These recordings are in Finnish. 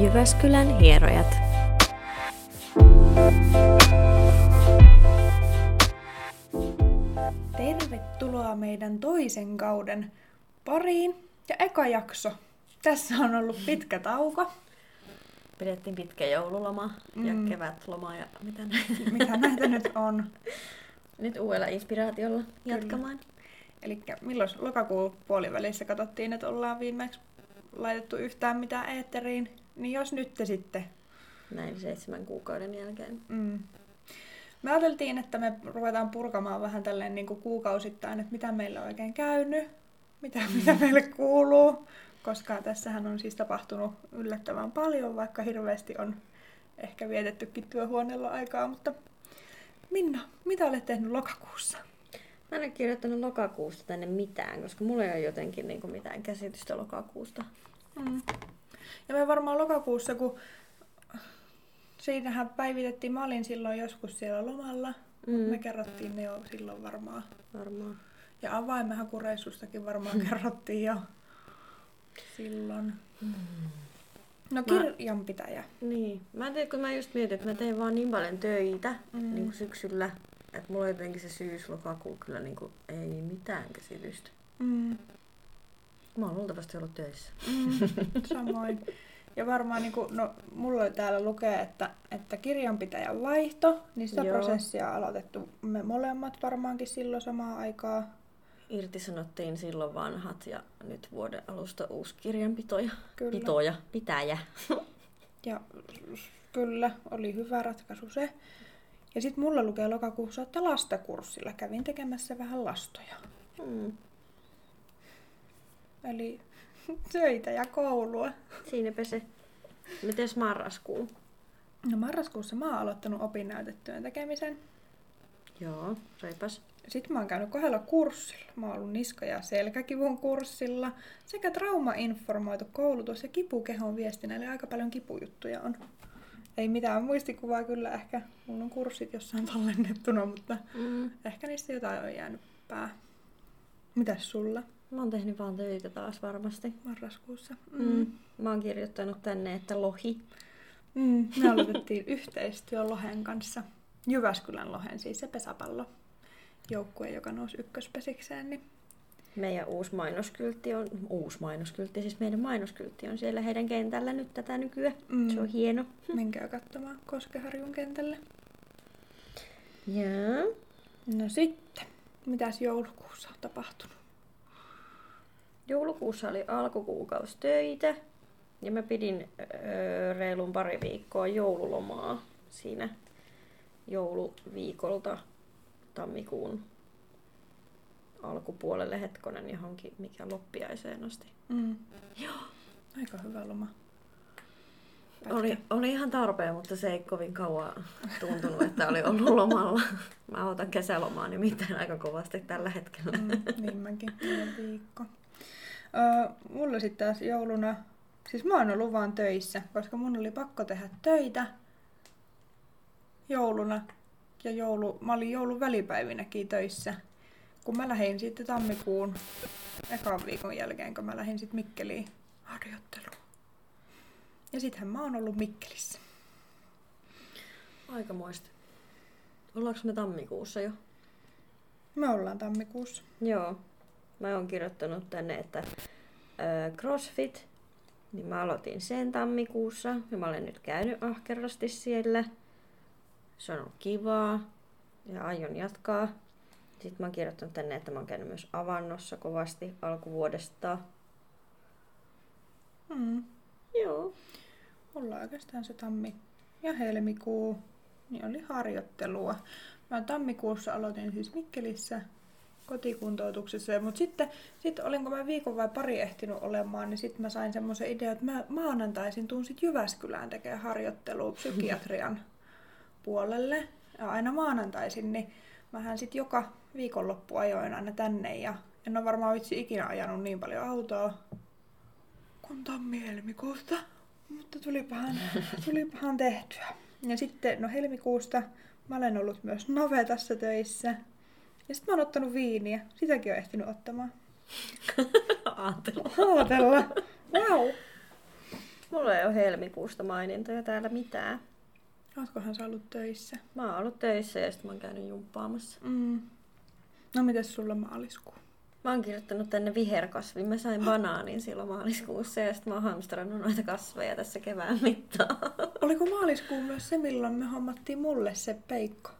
Jyväskylän hierojat. Tervetuloa meidän toisen kauden pariin ja eka jakso. Tässä on ollut pitkä tauko. Pidettiin pitkä joululoma ja Mm. kevätloma ja mitä näitä. Mitä näitä nyt on? Nyt uudella inspiraatiolla jatkamaan. Eli milloin lokakuun puolivälissä katsottiin, että ollaan viimeksi laitettu yhtään mitään eetteriin. Niin jos nyt te sitten. Näin seitsemän kuukauden jälkeen. Mm. Me ajateltiin, että me ruvetaan purkamaan vähän tälleen niin kuin kuukausittain, että mitä meillä on oikein käynyt, mitä, mitä meille kuuluu, koska tässähän on siis tapahtunut yllättävän paljon, vaikka hirveästi on ehkä vietettykin työhuoneella aikaa, mutta Minna, mitä olet tehnyt lokakuussa? Mä en ole kirjoittanut lokakuusta tänne mitään, koska mulla ei ole jotenkin niin kuin mitään käsitystä lokakuusta. Mm. Ja me varmaan lokakuussa, kun siinähän päivitettiin, mä olin silloin joskus siellä lomalla, mm. Mm. me kerrottiin ne jo silloin varmaan. Varmaan. Ja avaimenhakureissustakin varmaan kerrottiin jo silloin. No kirjanpitäjä. Niin. Mä en tiedä, kun mä just mietin, että mä tein vaan niin paljon töitä Mm. mm. niin kuin syksyllä, että mulla on jotenkin se syys-lokakuu kyllä niin kuin, ei mitään käsitystä. Mm. Mä oon luultavasti ollut töissä. Mm. Samoin. Ja varmaan, niin kuin, no, mulla täällä lukee, että, että kirjanpitäjän vaihto, niin sitä Joo. prosessia on aloitettu me molemmat varmaankin silloin samaan aikaan. Irtisanottiin silloin vanhat ja nyt vuoden alusta uusi kirjanpitoja. Kyllä. Pitoja, pitäjä. Ja kyllä, oli hyvä ratkaisu se. Ja sitten mulla lukee lokakuussa, että lastakurssilla kävin tekemässä vähän lastoja. Mm. Eli töitä ja koulua. Siinäpä se. Mites marraskuu? No marraskuussa mä oon aloittanut opinnäytetyön tekemisen. Joo, reipas. Sitten mä oon käynyt kahdella kurssilla. Mä oon ollut niska- ja selkäkivun kurssilla sekä traumainformoitu koulutus ja kipukehon viestinä, eli aika paljon kipujuttuja on. Ei mitään muistikuvaa kyllä ehkä. Mulla on kurssit jossain tallennettuna, mutta Mm. ehkä niistä jotain on jäänyt pää. Mitäs sulla Mä oon tehnyt vaan töitä taas varmasti. marraskuussa? Mm. Mä oon kirjoittanut tänne, että lohi. Mm. Me aloitettiin yhteistyö Lohen kanssa. Jyväskylän Lohen, siis se pesäpallo joukkue, joka nousi ykköspesikseen. Niin Meidän uusi mainoskyltti on, uusi mainoskyltti, siis meidän mainoskyltti on siellä heidän kentällä nyt tätä nykyään. Mm. Se on hieno. menkää katsomaan Koskeharjun kentälle. Joo. No sitten, mitäs joulukuussa on tapahtunut? Joulukuussa oli alkukuukausi töitä ja mä pidin öö, reilun pari viikkoa joululomaa siinä jouluviikolta tammikuun alkupuolelle hetkonen johonkin mikä loppiaiseen asti. Mm. Joo. Aika hyvä loma. Pätkä. Oli, oli ihan tarpeen, mutta se ei kovin kauan tuntunut, että oli ollut lomalla. Mä otan kesälomaa nimittäin aika kovasti tällä hetkellä. Mm, niin mäkin, viikko. Öö, mulla sitten taas jouluna, siis mä oon ollut vaan töissä, koska mun oli pakko tehdä töitä jouluna. Ja joulu, mä olin joulun välipäivinäkin töissä. Kun mä lähdin sitten tammikuun ekan viikon jälkeen, kun mä lähdin sitten Mikkeliin harjoitteluun. Ja sittenhän mä oon ollut Mikkelissä. Aika muista. Ollaanko me tammikuussa jo? Me ollaan tammikuussa. Joo. Mä oon kirjoittanut tänne, että ö, CrossFit, niin mä aloitin sen tammikuussa ja mä olen nyt käynyt ahkerasti siellä. Se on ollut kivaa ja aion jatkaa. Sitten mä oon kirjoittanut tänne, että mä oon käynyt myös avannossa kovasti alkuvuodesta. Mm. Joo. Mulla oikeastaan se tammi ja helmikuu, niin oli harjoittelua. Mä tammikuussa aloitin siis Mikkelissä kotikuntoutuksessa, mutta sitten sit olinko mä viikon vai pari ehtinyt olemaan, niin sitten mä sain semmoisen idean, että mä maanantaisin tuun sit Jyväskylään tekemään harjoittelua psykiatrian puolelle. Ja aina maanantaisin, niin mähän sitten joka viikonloppu ajoin aina tänne ja en ole varmaan vitsi ikinä ajanut niin paljon autoa kuin tammi-helmikuusta. Mutta tulipahan, tulipahan tehtyä. Ja sitten, no helmikuusta mä olen ollut myös navetassa töissä. Ja sitten mä oon ottanut viiniä. Sitäkin on ehtinyt ottamaan. Aatella. Haatella. Wow. Mulla ei ole helmikuusta mainintoja täällä mitään. Ootkohan sä ollut töissä? Mä oon ollut töissä ja sitten mä oon käynyt jumppaamassa. Mm. No mitäs sulla maaliskuu? Mä oon kirjoittanut tänne viherkasvin. Mä sain banaanin silloin maaliskuussa ja sitten mä oon hamstrannut noita kasveja tässä kevään mittaan. Oliko maaliskuu myös se, milloin me hommattiin mulle se peikko?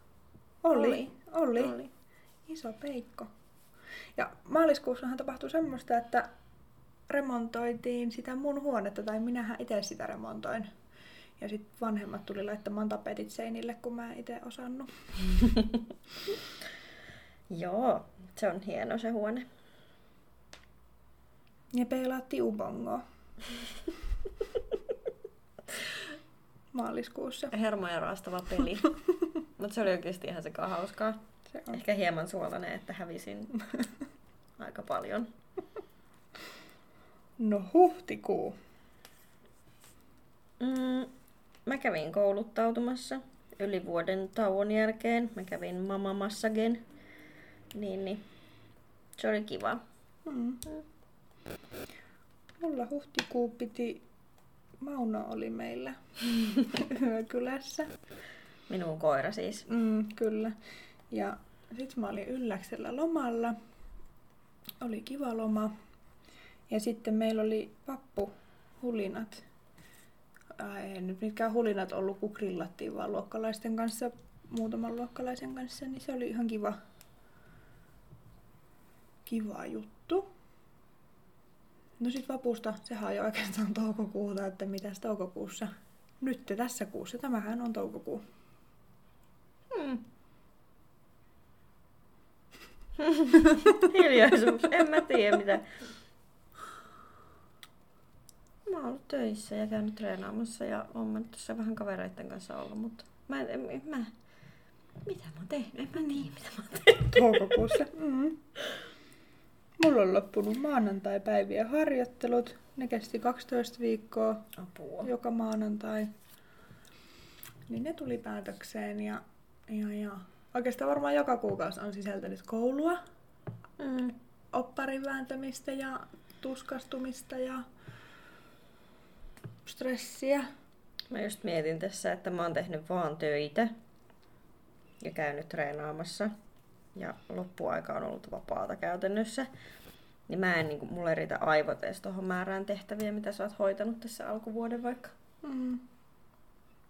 Oli. Oli. Oli. Oli. Iso peikko. Ja maaliskuussahan tapahtui semmoista, että remontoitiin sitä mun huonetta, tai minähän itse sitä remontoin. Ja sitten vanhemmat tuli laittamaan tapetit seinille, kun mä en itse osannut. Joo, se on hieno se huone. Ja peilattiin ubongoa. Maaliskuussa. Hermoja raastava peli. Mutta se oli oikeasti ihan sekä hauskaa. Se on. Ehkä hieman suolainen, että hävisin aika paljon. No huhtikuu. Mm, mä kävin kouluttautumassa yli vuoden tauon jälkeen. Mä kävin Mama Massagen. Niin, niin. Se oli kiva. Mm. Mulla huhtikuu piti... Mauno oli meillä yökylässä. Minun koira siis. Mm, kyllä. Ja sit mä olin ylläksellä lomalla. Oli kiva loma. Ja sitten meillä oli pappuhulinat. Ai, ei nyt mitkään hulinat ollut, kun grillattiin vaan luokkalaisten kanssa, muutaman luokkalaisen kanssa, niin se oli ihan kiva, kiva juttu. No sit vapusta, sehän on jo oikeastaan toukokuuta, että mitäs toukokuussa. Nyt tässä kuussa, tämähän on toukokuu. Hiljaisuus. En mä tiedä mitä. Mä oon ollut töissä ja käynyt treenaamassa ja oon mä nyt tässä vähän kavereiden kanssa ollut, mutta mä, en, en, mä mitä mä oon tehnyt? En mä niin, mitä mä oon tehnyt. toukokuussa. Mm. Mulla on loppunut maanantai-päivien harjoittelut. Ne kesti 12 viikkoa Apua. joka maanantai. Niin ne tuli päätökseen ja, ja, ja oikeastaan varmaan joka kuukausi on sisältänyt koulua, Mm. opparin vääntämistä ja tuskastumista ja stressiä. Mä just mietin tässä, että mä oon tehnyt vaan töitä ja käynyt treenaamassa ja loppuaika on ollut vapaata käytännössä. Niin mä en, niin kuin, mulla ei riitä aivot edes tohon määrään tehtäviä, mitä sä oot hoitanut tässä alkuvuoden vaikka. Mm.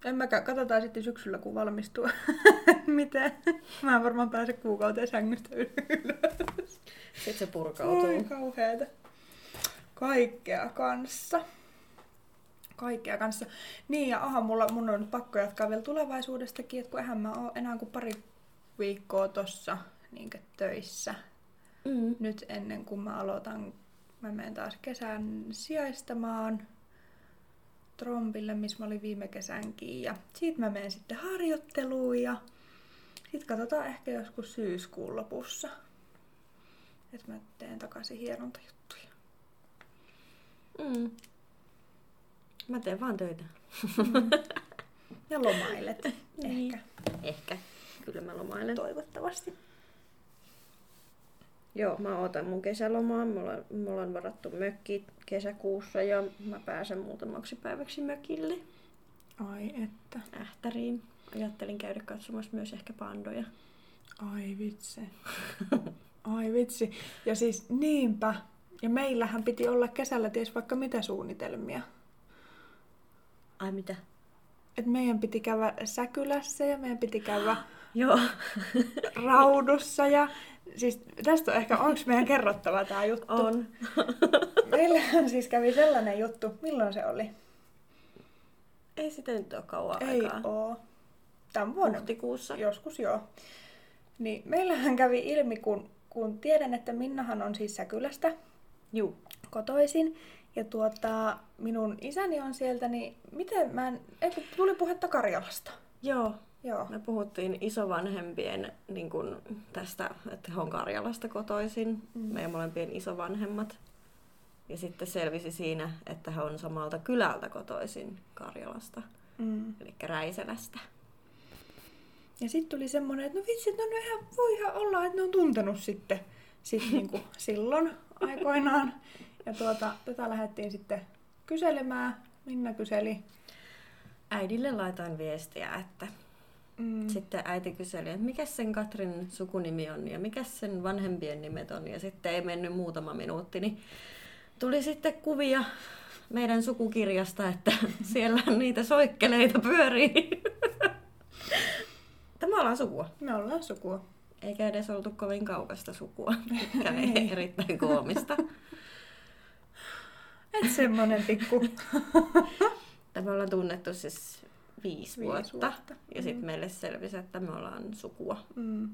En mäkään. Katsotaan sitten syksyllä, kun valmistuu. Miten? Mä en varmaan pääse kuukauteen sängystä ylös. Sitten se purkautuu. Oi kauheeta. Kaikkea kanssa. Kaikkea kanssa. Niin ja aha, mulla, mun on nyt pakko jatkaa vielä tulevaisuudestakin, että kun eihän mä oo enää kuin pari viikkoa tossa niin töissä. Mm. Nyt ennen kuin mä aloitan, mä menen taas kesän sijaistamaan Trompille, missä mä olin viime kesänkin. Ja siitä mä menen sitten harjoitteluun ja sitten katsotaan ehkä joskus syyskuun lopussa. Että mä teen takaisin hierontajuttuja. Mm. Mä teen vaan töitä. Ja lomailet Niin. ehkä. Ehkä. Kyllä mä lomailen. Toivottavasti. Joo, mä otan mun kesälomaa. Mulla, mulla on varattu mökki kesäkuussa ja mä pääsen muutamaksi päiväksi mökille Ai että. Ähtäriin. Ajattelin käydä katsomassa myös ehkä pandoja. Ai vitsi. Ai vitsi. Ja siis niinpä. Ja meillähän piti olla kesällä ties vaikka mitä suunnitelmia. Ai mitä? Et meidän piti käydä Säkylässä ja meidän piti käydä Joo. Raudussa ja siis tästä on ehkä, onko meidän kerrottava tämä juttu? On. Meillähän siis kävi sellainen juttu, milloin se oli? Ei sitä nyt ole kauan Ei aikaa. oo. Tämän vuoden. Huhtikuussa. Joskus joo. Niin meillähän kävi ilmi, kun, kun tiedän, että Minnahan on siis Säkylästä Juu. kotoisin. Ja tuota, minun isäni on sieltä, niin miten mä en, ei, kun tuli puhetta Karjalasta. Joo. Joo. Me puhuttiin isovanhempien niin kun, tästä, että he on Karjalasta kotoisin. Mm. Meidän molempien isovanhemmat. Ja sitten selvisi siinä, että he on samalta kylältä kotoisin Karjalasta, Mm. eli Räiselästä. Ja sitten tuli semmoinen, että no vitsi, no ihan, voi ihan olla, että ne on tuntenut sitten sit niinku silloin aikoinaan. Ja tuota, tätä lähdettiin sitten kyselemään Minna kyseli. Äidille laitoin viestiä, että Mm. sitten äiti kyseli, että mikä sen Katrin sukunimi on ja mikä sen vanhempien nimet on. Ja sitten ei mennyt muutama minuutti, niin tuli sitten kuvia meidän sukukirjasta, että siellä niitä soikkeleita pyörii. Tämä ollaan sukua. Me ollaan sukua. Eikä edes oltu kovin kaukasta sukua, mikä Ei. erittäin koomista. Et semmonen pikku. Tämä ollaan tunnettu siis viisi, Viisi vuotta. vuotta. Ja sitten Mm. meille selvisi, että me ollaan sukua. Mm.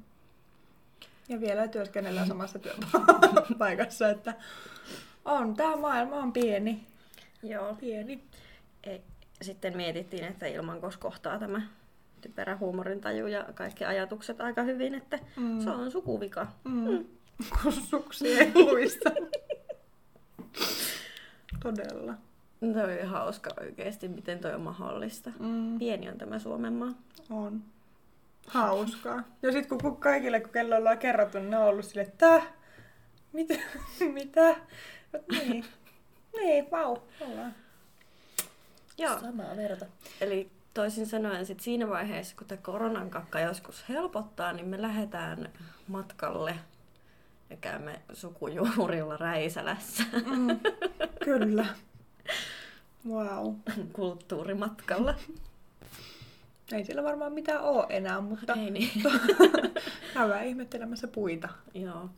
Ja vielä työskennellään samassa työpaikassa, että on, tämä maailma on pieni. Joo. Pieni. Ei. Sitten mietittiin, että ilman kos kohtaa tämä typerä huumorintaju ja kaikki ajatukset aika hyvin, että Mm. se on sukuvika. Mm. Kun suksi ei luista. Todella. Se oli hauska oikeasti, miten toi on mahdollista. Mm. Pieni on tämä Suomen maa. On. Hauskaa. Ja sitten kun kaikille, kun kello ollaan kerrottu, niin ne on ollut silleen, että mitä? mitä? Niin. niin, vau. Ollaan Joo. samaa verta. Eli toisin sanoen sit siinä vaiheessa, kun tämä koronan kakka joskus helpottaa, niin me lähdetään matkalle ja käymme sukujuurilla Räisälässä Mm. Kyllä. Wow. kulttuurimatkalla. Ei siellä varmaan mitään oo enää, mutta Ei niin. käydään ihmettelemässä puita. Joo.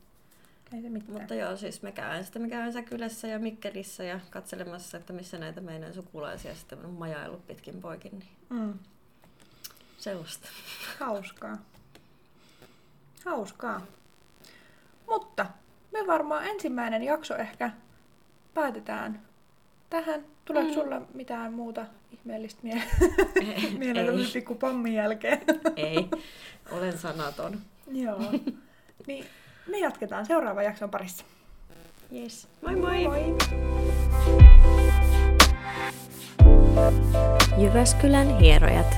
Ei se mitään. Mutta joo, siis me käyn sitten me käyn Säkylässä ja Mikkelissä ja katselemassa, että missä näitä meidän sukulaisia sitten on majaillut pitkin poikin, niin Mm. sellaista. Hauskaa. Hauskaa. Mutta me varmaan ensimmäinen jakso ehkä päätetään tähän. Tuleeko Mm. sulla mitään muuta ihmeellistä mie- mieleen pikku pommin jälkeen? ei, olen sanaton. Joo. Niin me jatketaan seuraavan jakson parissa. Yes. Moi moi! moi. Jyväskylän hierojat.